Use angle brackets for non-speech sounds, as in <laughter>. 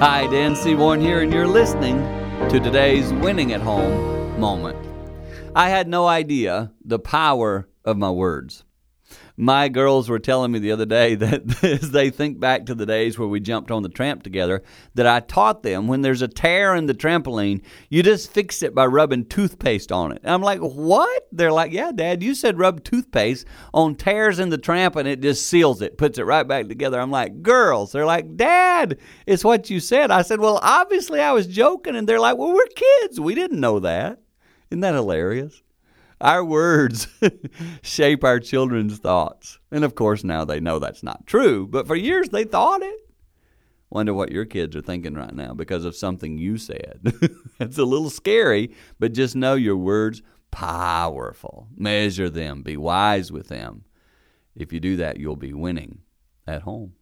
Hi, Dan Seaborn here, and you're listening to today's Winning at Home moment. I had no idea the power of my words. My girls were telling me the other day <laughs> that as they think back to the days where we jumped on the tramp together, that I taught them when there's a tear in the trampoline, you just fix it by rubbing toothpaste on it. And I'm like, what? They're like, yeah, Dad, you said rub toothpaste on tears in the tramp and it just seals it, puts it right back together. I'm like, girls. They're like, Dad, it's what you said. I said, well, obviously I was joking. And they're like, well, we're kids. We didn't know that. Isn't that hilarious? Our words <laughs> shape our children's thoughts. And of course, now they know that's not true, but for years they thought it. Wonder what your kids are thinking right now because of something you said. <laughs> it's a little scary, but just know your words powerful. Measure them, be wise with them. If you do that, you'll be winning at home.